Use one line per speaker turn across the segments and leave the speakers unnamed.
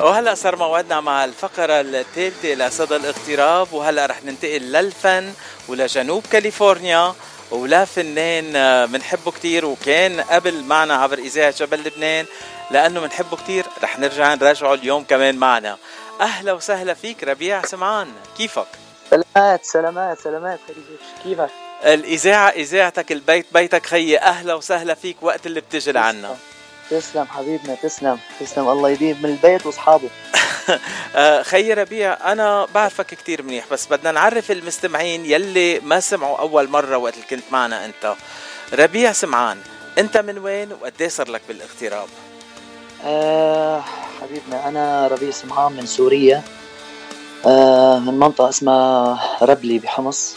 وهلا صار موعدنا مع الفقرة الثالثة لصدى الاغتراب وهلا رح ننتقل للفن ولجنوب كاليفورنيا ولا فنان بنحبه كتير وكان قبل معنا عبر إذاعة جبل لبنان لأنه بنحبه كتير رح نرجع نراجعه اليوم كمان معنا أهلا وسهلا فيك ربيع سمعان كيفك؟
سلامات سلامات سلامات كيفك؟
الإذاعة إذاعتك البيت بيتك خيي أهلا وسهلا فيك وقت اللي بتجي لعنا
تسلم حبيبنا تسلم تسلم. الله يديم من البيت وأصحابه.
آه، خي ربيع أنا بعرفك كتير منيح بس بدنا نعرف المستمعين يلي ما سمعوا أول مرة وقت اللي كنت معنا أنت. ربيع سمعان أنت من وين وقد صار لك بالاغتراب؟
أه حبيبنا أنا ربيع سمعان من سوريا. أه من منطقة اسمها ربلي بحمص.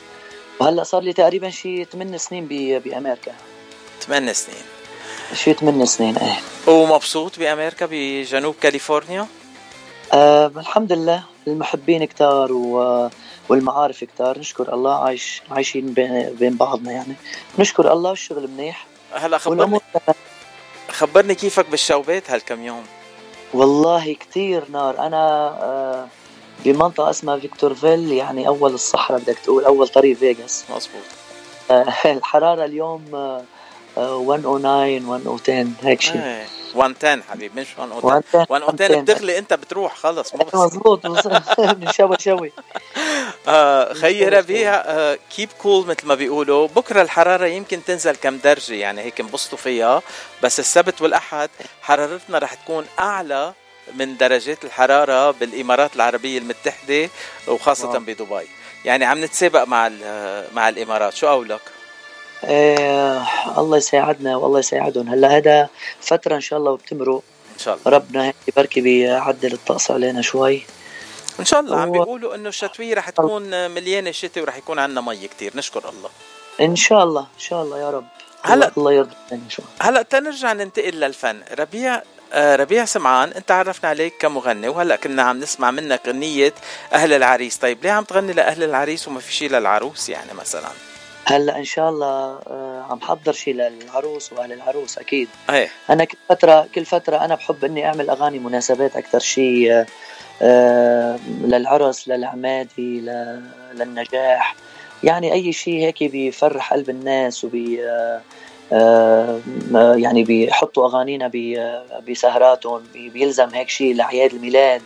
وهلأ صار لي تقريبا شي 8 سنين بأمريكا.
8 سنين.
شي 8 سنين إيه.
ومبسوط بأمريكا بجنوب كاليفورنيا؟
آه الحمد لله. المحبين كتار و... والمعارف كتار. نشكر الله عايش عايشين بين بعضنا يعني. نشكر الله والشغل منيح.
هلا خبرني خبرني كيفك بالشوبات هالكم يوم.
والله كتير نار. أنا آه بمنطقة اسمها فيكتورفيل يعني أول الصحراء بدك تقول أول طريق فيغاس.
مزبوط
آه الحرارة اليوم آه 109 110 هيك شيء
110 حبيبي مش 110 110 بتغلي انت بتروح خلص
مضبوط بنشوي شوي
آه خيي ربيع آه كيب كول مثل ما بيقولوا. بكرة الحرارة يمكن تنزل كم درجة يعني هيك انبسطوا فيها. بس السبت والأحد حرارتنا رح تكون أعلى من درجات الحرارة بالإمارات العربية المتحدة وخاصة واو. بدبي. يعني عم نتسابق مع مع الإمارات. شو قولك؟
إيه الله يساعدنا والله يساعدهم. هلا هذا فترة إن شاء الله وبتمرق.
إن شاء الله.
ربنا هيك بركي بيعدل الطقس علينا شوي.
إن شاء الله. و... عم بيقولوا إنه الشتويه رح تكون مليانة شتاء ورح يكون عندنا مي كتير. نشكر الله.
إن شاء الله إن شاء الله يا رب. هلا الله يرضى إن شاء الله.
هلا تنرجع ننتقل للفن. ربيع آه ربيع سمعان أنت عرفنا عليك كمغني وهلا كنا عم نسمع منك غنية أهل العريس. طيب ليه عم تغني لأهل العريس وما في شيء للعروس يعني مثلا؟
هلا إن شاء الله عم حضر شيء للعروس وأهل العروس أكيد.
إيه.
أنا كل فتره كل فترة أنا بحب إني أعمل أغاني مناسبات أكثر شيء للعرس للعمادي للنجاح. يعني أي شيء هيك بيفرح قلب الناس وبي يعني بيحطوا أغانينا بسهراتهم بيلزم هيك شيء لأعياد الميلاد.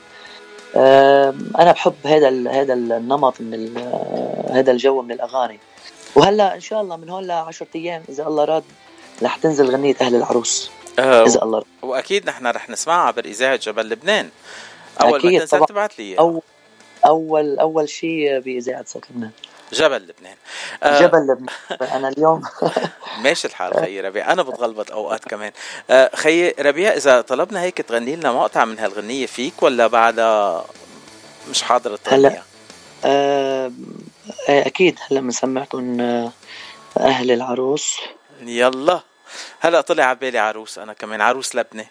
أنا بحب هذا هذا النمط من هذا الجو من الأغاني. وهلا إن شاء الله من هون ل 10 أيام إذا الله راد رح تنزل غنية أهل العروس.
آه إذا الله راد. وأكيد نحن رح نسمعها عبر إذاعة جبل لبنان. أكيد ما تنزل تبعت لي
أول أول أول شيء بإذاعة صوت لبنان.
جبل لبنان.
آه جبل لبنان. أنا اليوم
ماشي الحال خيي ربيع. أنا بتغلبط أوقات كمان. آه خيي ربيع إذا طلبنا هيك تغني لنا مقطع من هالغنية فيك ولا بعدها مش حاضر تغنيها؟
هلا آه أكيد هلا بنسمعكم أهل العروس.
يلا. هلا طلع على بالي عروس أنا كمان. عروس لبنة.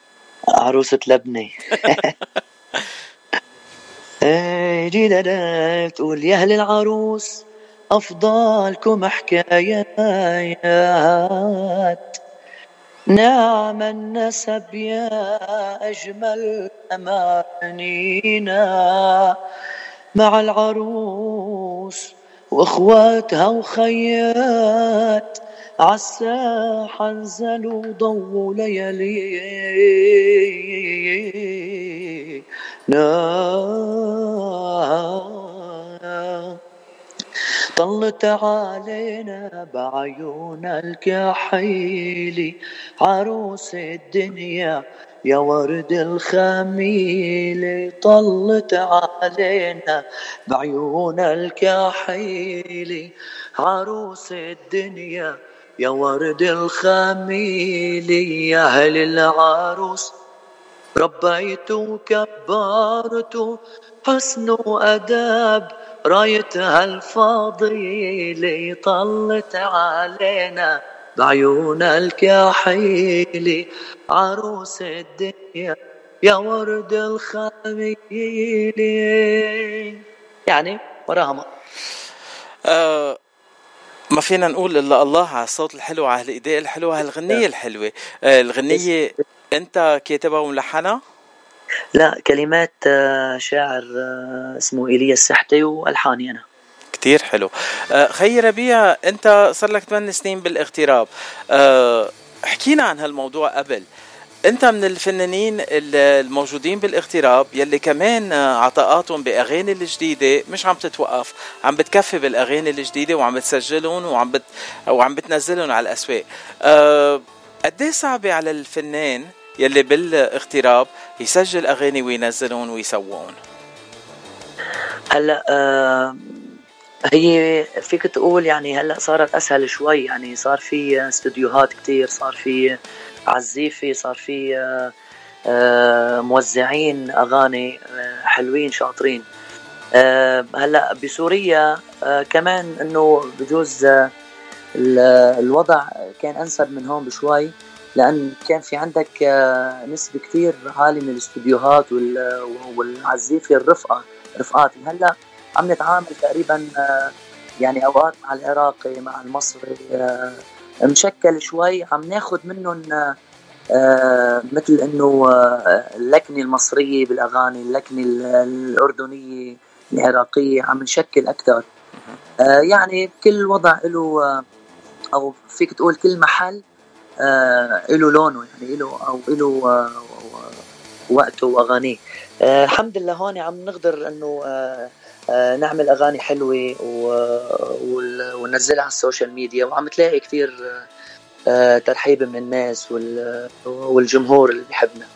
عروسة لبنة. جينا تقول يا أهل العروس أفضالكم حكايات. نعم النسب يا أجمل أمانينا. مع العروس وإخواتها وخيات. عالساحة نزلوا ضووا ليالي طلت علينا بعيون الكحيلي عروس الدنيا يا ورد الخميل طلت علينا بعيون الكحيل. عروس الدنيا يا ورد الخميل يا أهل العروس ربيت وكبرت حسن أداب رايتها الفضيلة طلت علينا بعيون الكحيل عروس الدنيا يا ورد الخميل. يعني وراها ما
آه ما فينا نقول إلا الله على الصوت الحلو على الاداء الحلو على الغنية الحلوة. آه الغنية أنت كاتبها وملحنها
لا كلمات آه، شاعر آه، اسمه ايليا السحتي والحاني أنا.
كتير حلو. آه، خي ربيع انت صار لك 8 سنين بالاغتراب. حكينا عن هالموضوع قبل. انت من الفنانين الموجودين بالاغتراب يلي كمان عطاءاتهم بأغاني الجديدة مش عم تتوقف. عم بتكفي بالأغاني الجديدة وعم بتسجلهم وعم بت وعم بتنزلهم على الأسواق. أه قد إيه صعبة على الفنان يلي بالاغتراب يسجل أغاني وينزلهم ويسوون
هلأ أه هي فيك تقول يعني هلا صارت أسهل شوي يعني صار في استديوهات كتير صار في عزيفي صار في آه، آه، موزعين أغاني آه، حلوين شاطرين. هلا بسوريا كمان إنه بجوز الوضع كان أنسب من هون بشوي لأن كان في عندك نسبة كثير عالية من الاستديوهات والعزيفة الرفقة رفقات هلا عم نتعامل تقريبا يعني أوقات مع العراقي مع المصري مشكل شوي. عم ناخذ منهم آه مثل إنه آه اللكنة المصرية بالأغاني اللكنة الأردنية العراقية عم نشكل أكثر آه يعني كل وضع له آه أو فيك تقول كل محل آه له لونه يعني له أو له آه وقته وأغانيه. آه الحمد لله هون عم نقدر إنه آه آه نعمل أغاني حلوة وننزلها على السوشيال ميديا وعم تلاقي كثير آه ترحيب من الناس والجمهور اللي بيحبنا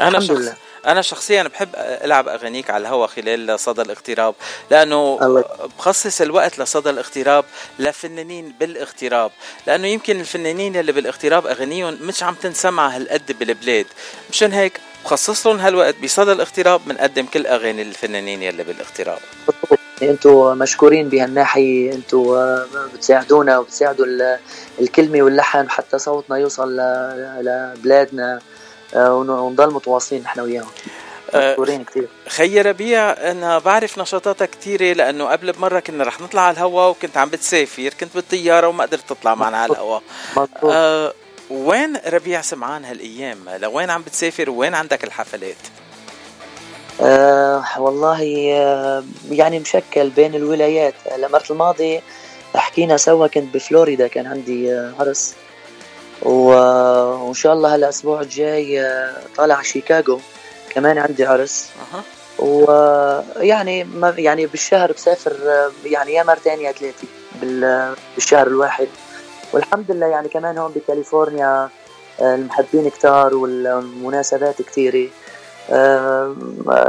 أنا الحمد. لله أنا شخصيا بحب ألعب أغانيك على الهواء خلال صدى الاغتراب لأنه. بخصص الوقت لصدى الاغتراب لفنانين بالاغتراب لأنه يمكن الفنانين اللي بالاغتراب أغانيهم مش عم تنسمع هالقد بالبلاد مشان هيك بخصص لهم هالوقت بصدى الاغتراب بنقدم كل أغاني الفنانين يلي بالاغتراب
أنتم مشكورين بهالناحية أنتم بتساعدونا وبتساعدوا الكلمة واللحن حتى صوتنا يوصل لبلادنا آه، ونضل متواصلين نحن وياهم.
آه، مشكورين كثير. خي ربيع أنا بعرف نشاطاتك كثيرة لأنه قبل بمرة كنا رح نطلع على الهواء وكنت عم بتسافر كنت بالطيارة وما قدرت تطلع معنا على الهواء آه وين ربيع سمعان هالأيام؟ لوين عم بتسافر؟ وين عندك الحفلات؟
آه والله آه يعني مشكل بين الولايات. المرة الماضي حكينا سوا كنت بفلوريدا كان عندي آه عرس وإن شاء الله هالاسبوع الجاي آه، طالع شيكاغو. كمان عندي عرس أه. ويعني يعني بالشهر بسافر آه، يعني يا مرتين يا ثلاثة بالشهر الواحد. والحمد لله يعني كمان هون بكاليفورنيا آه، المحبين كتار والمناسبات كثيره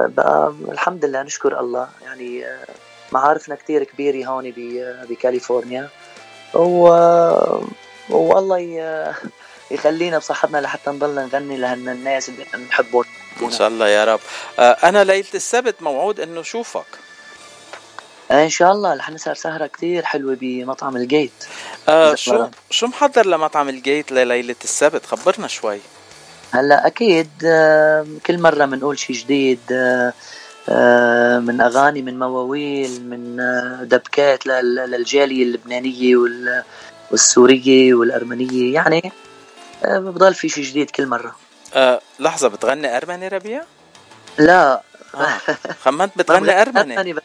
بقى الحمد لله نشكر الله. يعني معارفنا كثير كبيرة هون بكاليفورنيا. و والله يخلينا بصحتنا لحتى نضل نغني لهالناس اللي بنحبهم
إن شاء الله يا رب. آه، أنا ليلة السبت موعود إنه اشوفك
آه، إن شاء الله رح نسهر سهرة كثير حلوة بمطعم الجيت.
آه شو شو محضر لمطعم الجيت لليلة السبت؟ خبرنا شوي.
هلأ أكيد آه كل مرة بنقول شيء جديد آه آه من أغاني من مواويل من آه دبكات للجالية اللبنانية وال والسورية والأرمنية. يعني آه، بضل في شيء جديد كل مرة.
أه لحظة بتغني أرمني ربيع؟
لا.
آه. خمنت بتغني أرمني.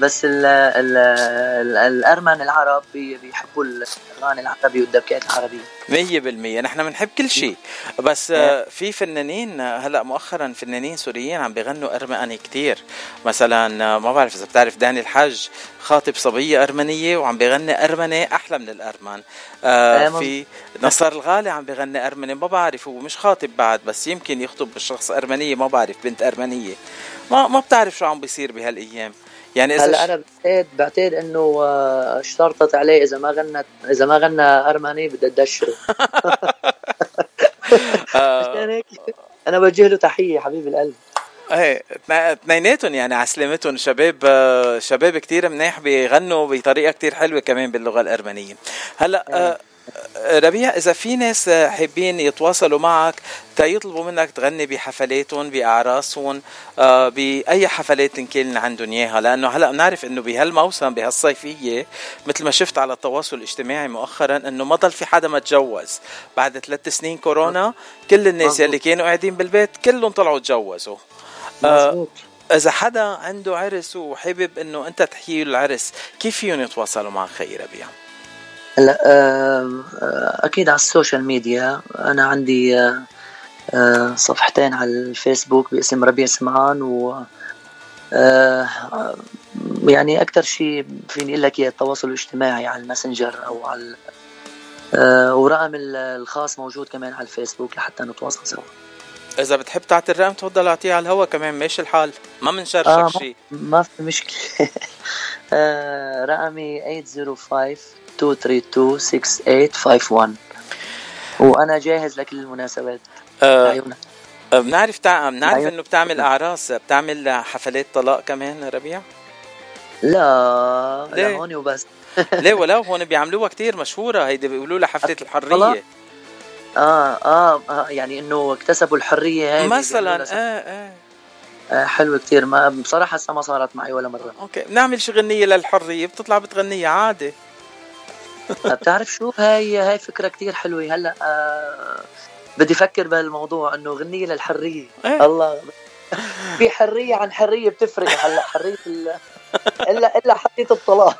بس ال ال ال الأرمن العرب بيحبوا الاغاني العربي والدبكات العربية.
100% نحن بنحب كل شيء. بس آه، في فنانين هلأ مؤخرا فنانين سوريين عم بيغنوا أرمني كثير مثلا آه، ما بعرف إذا بتعرف داني الحج خاطب صبية أرمنية وعم بيغني أرمني أحلى من الارمن آه في نصر الغالي عم بيغني أرمني ما بعرف هو مش خاطب بعد بس يمكن يخطب بشخص أرمنية ما بعرف بنت أرمنية. ما ما بتعرف شو عم بيصير بهالأيام.
يعني إذا هلا أنا بعتقد بعتقد إنه آه، اشترطت عليه إذا ما غنت إذا ما غنى ارمني بدي تدشره آه. أنا بوجه له تحية حبيب القلب.
إيه اثنيناتهم يعني على سلامتهم شباب آه، شباب كثير منيح بيغنوا بطريقة كثير حلوة كمان باللغة الأرمنية. هلا ربيع إذا في ناس حابين يتواصلوا معك تيطلبوا منك تغني بحفلاتهم باعراسهم آه، بأي حفلات إن كان عندهم إياها لأنه هلأ بنعرف إنه بهالموسم بهالصيفية مثل ما شفت على التواصل الاجتماعي مؤخرا إنه ما ضل في حدا ما تجوز بعد ثلاث سنين كورونا كل الناس اللي كانوا قاعدين بالبيت كلهم طلعوا تجوزوا آه،. إذا حدا عنده عرس وحابب إنه أنت تحيي العرس كيف فيهم يتواصلوا معك خي ربيع؟
هلا آه، أكيد على ال social media. أنا عندي آه، صفحتين على الفيسبوك باسم ربيع سمعان و يعني أكثر شيء فيني أقول لك التواصل الاجتماعي على الماسنجر أو على ورقم الخاص موجود كمان على الفيسبوك لحتى نتواصل سوا.
إذا بتحب تعطي الرقم تفضل اعطيه على الهوا كمان ماشي الحال؟ ما بنشرشك آه شيء
ما في مشكلة. آه رقمي 805 232 6851 وأنا جاهز لكل المناسبات.
آه بنعرف تع... بنعرف إنه بتعمل أعراس بتعمل حفلات طلاق كمان ربيع؟
لا لا هون وبس.
ليه؟ ولو هون بيعملوها كتير مشهورة هيدي بيقولوا لها حفلة الحرية.
آه, آه, آه يعني إنه اكتسبوا الحرية هاي
مثلا آه, آه.
آه حلوة كتير. ما بصراحة هسه ما صارت معي ولا مرة.
أوكي. بنعمل شي غنية للحرية. بتطلع بتغنيها عادي.
بتعرف شو؟ هاي هاي فكرة كتير حلوة. هلأ آه بدي أفكر بهالموضوع إنه غنية للحرية. إيه؟ الله. في حرية عن حرية بتفرق. هلأ حرية الا إلا حقيقه الطلاق.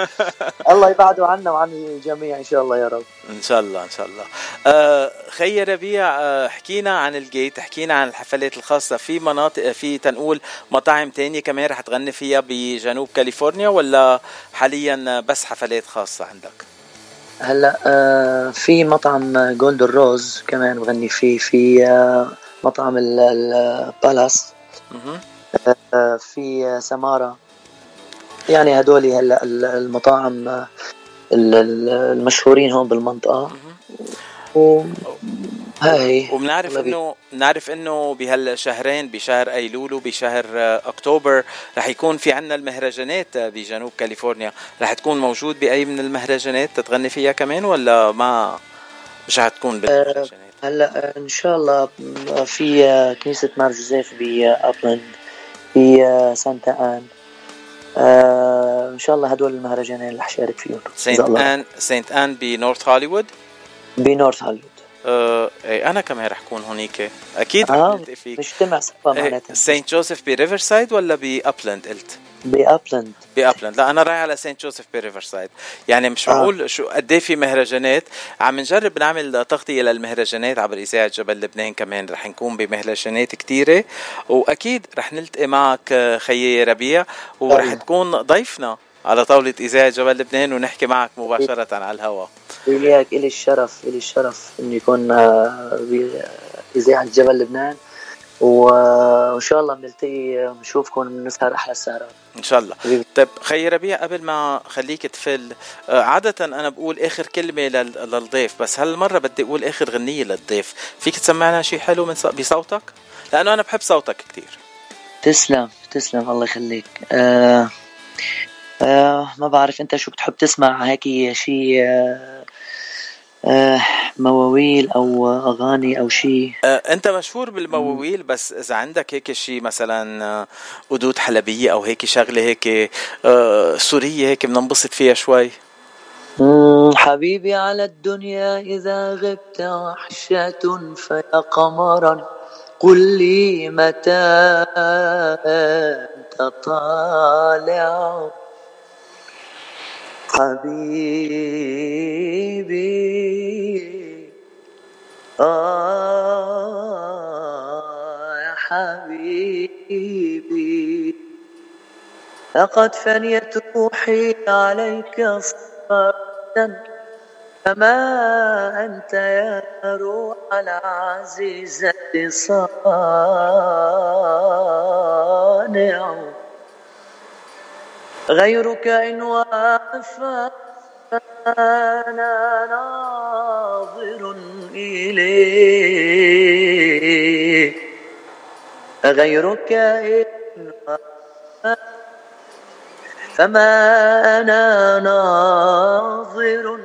الله يبعده عنا وعن الجميع إن شاء الله يا رب.
إن شاء الله إن شاء الله. آه خي ربيع آه حكينا عن الجيت حكينا عن الحفلات الخاصة. في مناطق في تنقول مطاعم تانية كمان رح تغني فيها بجنوب كاليفورنيا ولا حاليا بس حفلات خاصة عندك؟
هلأ آه في مطعم جولد روز كمان بغني فيه. في آه مطعم البالاس آه في سمارة. يعني هدول هلا المطاعم المشهورين هون بالمنطقة. و هاي.
وبنعرف انه بنعرف إنه بهالشهرين بشهر ايلول وبشهر أكتوبر رح يكون في عنا المهرجانات بجنوب كاليفورنيا. رح تكون موجود بأي من المهرجانات تتغني فيها كمان ولا ما مش رح تكون بالمهرجانات؟
هلا إن شاء الله في كنيسة مار جوزيف بابلاند في سانتا آن. آه إن شاء الله هدول المهرجانين اللي حشارك فيهم.
سانت إن سانت ان بنورث هوليوود؟
بنورث هوليوود.
آه إيه أنا كمان رح كون هونيك. أكيد رح
آه نلتقي فيك. نجتمع سوا
معناتها. سانت جوزيف بريفر سايد ولا بابلاند قلت؟
بابلاند
بابلاند لا أنا رايح على سانت جوزيف بريفر سايد يعني مش آه. معقول شو قد إيه في مهرجانات؟ عم نجرب نعمل تغطية للمهرجانات عبر إذاعة جبل لبنان كمان. رح نكون بمهرجانات كثيره وأكيد رح نلتقي معك خيي ربيع ورح طيب. تكون ضيفنا على طاولة إذاعة جبل لبنان ونحكي معك مباشرة على الهواء
وياك إلي الشرف إلي الشرف إني يكون آه، بإذاعة جبل لبنان. وإن شاء الله بنلتقي ونشوفكم بنسهر أحلى السهرات
إن شاء الله. طيب خي ربيع قبل ما خليك تفل آه، عادة أنا بقول آخر كلمة للضيف بس هالمرة بدي أقول آخر غنية للضيف. فيك تسمعنا شيء حلو من بصوتك؟ لأنه أنا بحب صوتك كثير
تسلم تسلم الله يخليك. آه آه ما بعرف أنت شو بتحب تسمع هيك شيء آه آه، مواويل أو أغاني أو شيء
آه، أنت مشهور بالمواويل بس إذا عندك هيك شيء مثلا قدود آه، حلبية أو هيك شغلة هيك سورية هيك بننبسط فيها شوي؟
حبيبي على الدنيا إذا غبت وحشة فيا قمرا. قل لي متى أنت طالع؟ حبيبي. آه يا حبيبي. لقد فنيت روحي عليك صفاتا فما أنت يا روح العزيزة صانع غيرك إن أنا ناظر إليه غيرك فما أنا ناظر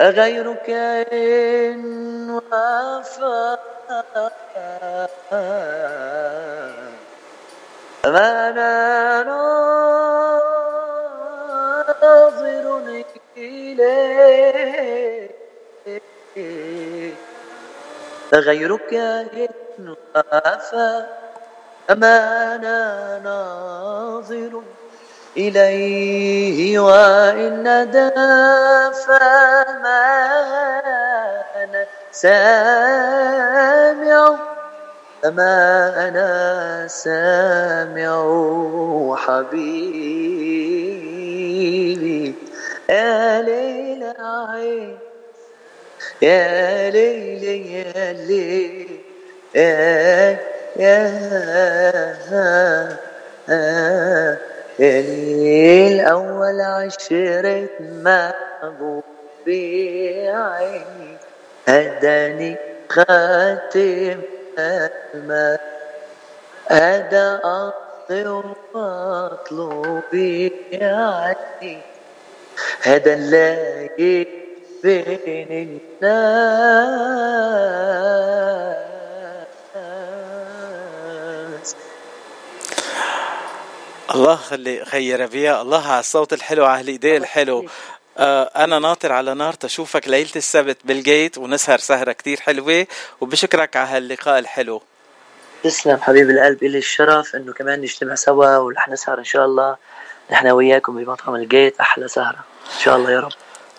غيرك إن وفى ما أنا ناظر إليه؟ غيرك إن وفى ما أنا ناظر إليه وإن ندى فما أنا سامع فما أنا سامع حبيبي يا ليل عين يا ليل يا ليل يا يا الأول عشرة محبوبي عيني هداني خاتم الماء هذا أرضي ومطلوبي عيني هذا نلاقي بين الناس.
الله خلي خي ربيع الله على الصوت الحلو على الايدين الحلو. أنا ناطر على نار تشوفك ليلة السبت بالجيت ونسهر سهرة كتير حلوة وبشكرك على هاللقاء الحلو.
تسلم حبيب القلب إلي الشرف إنه كمان نجتمع سوا ورح نسهر إن شاء الله. نحن وياكم بمطعم الجيت أحلى سهرة. إن شاء الله يا رب.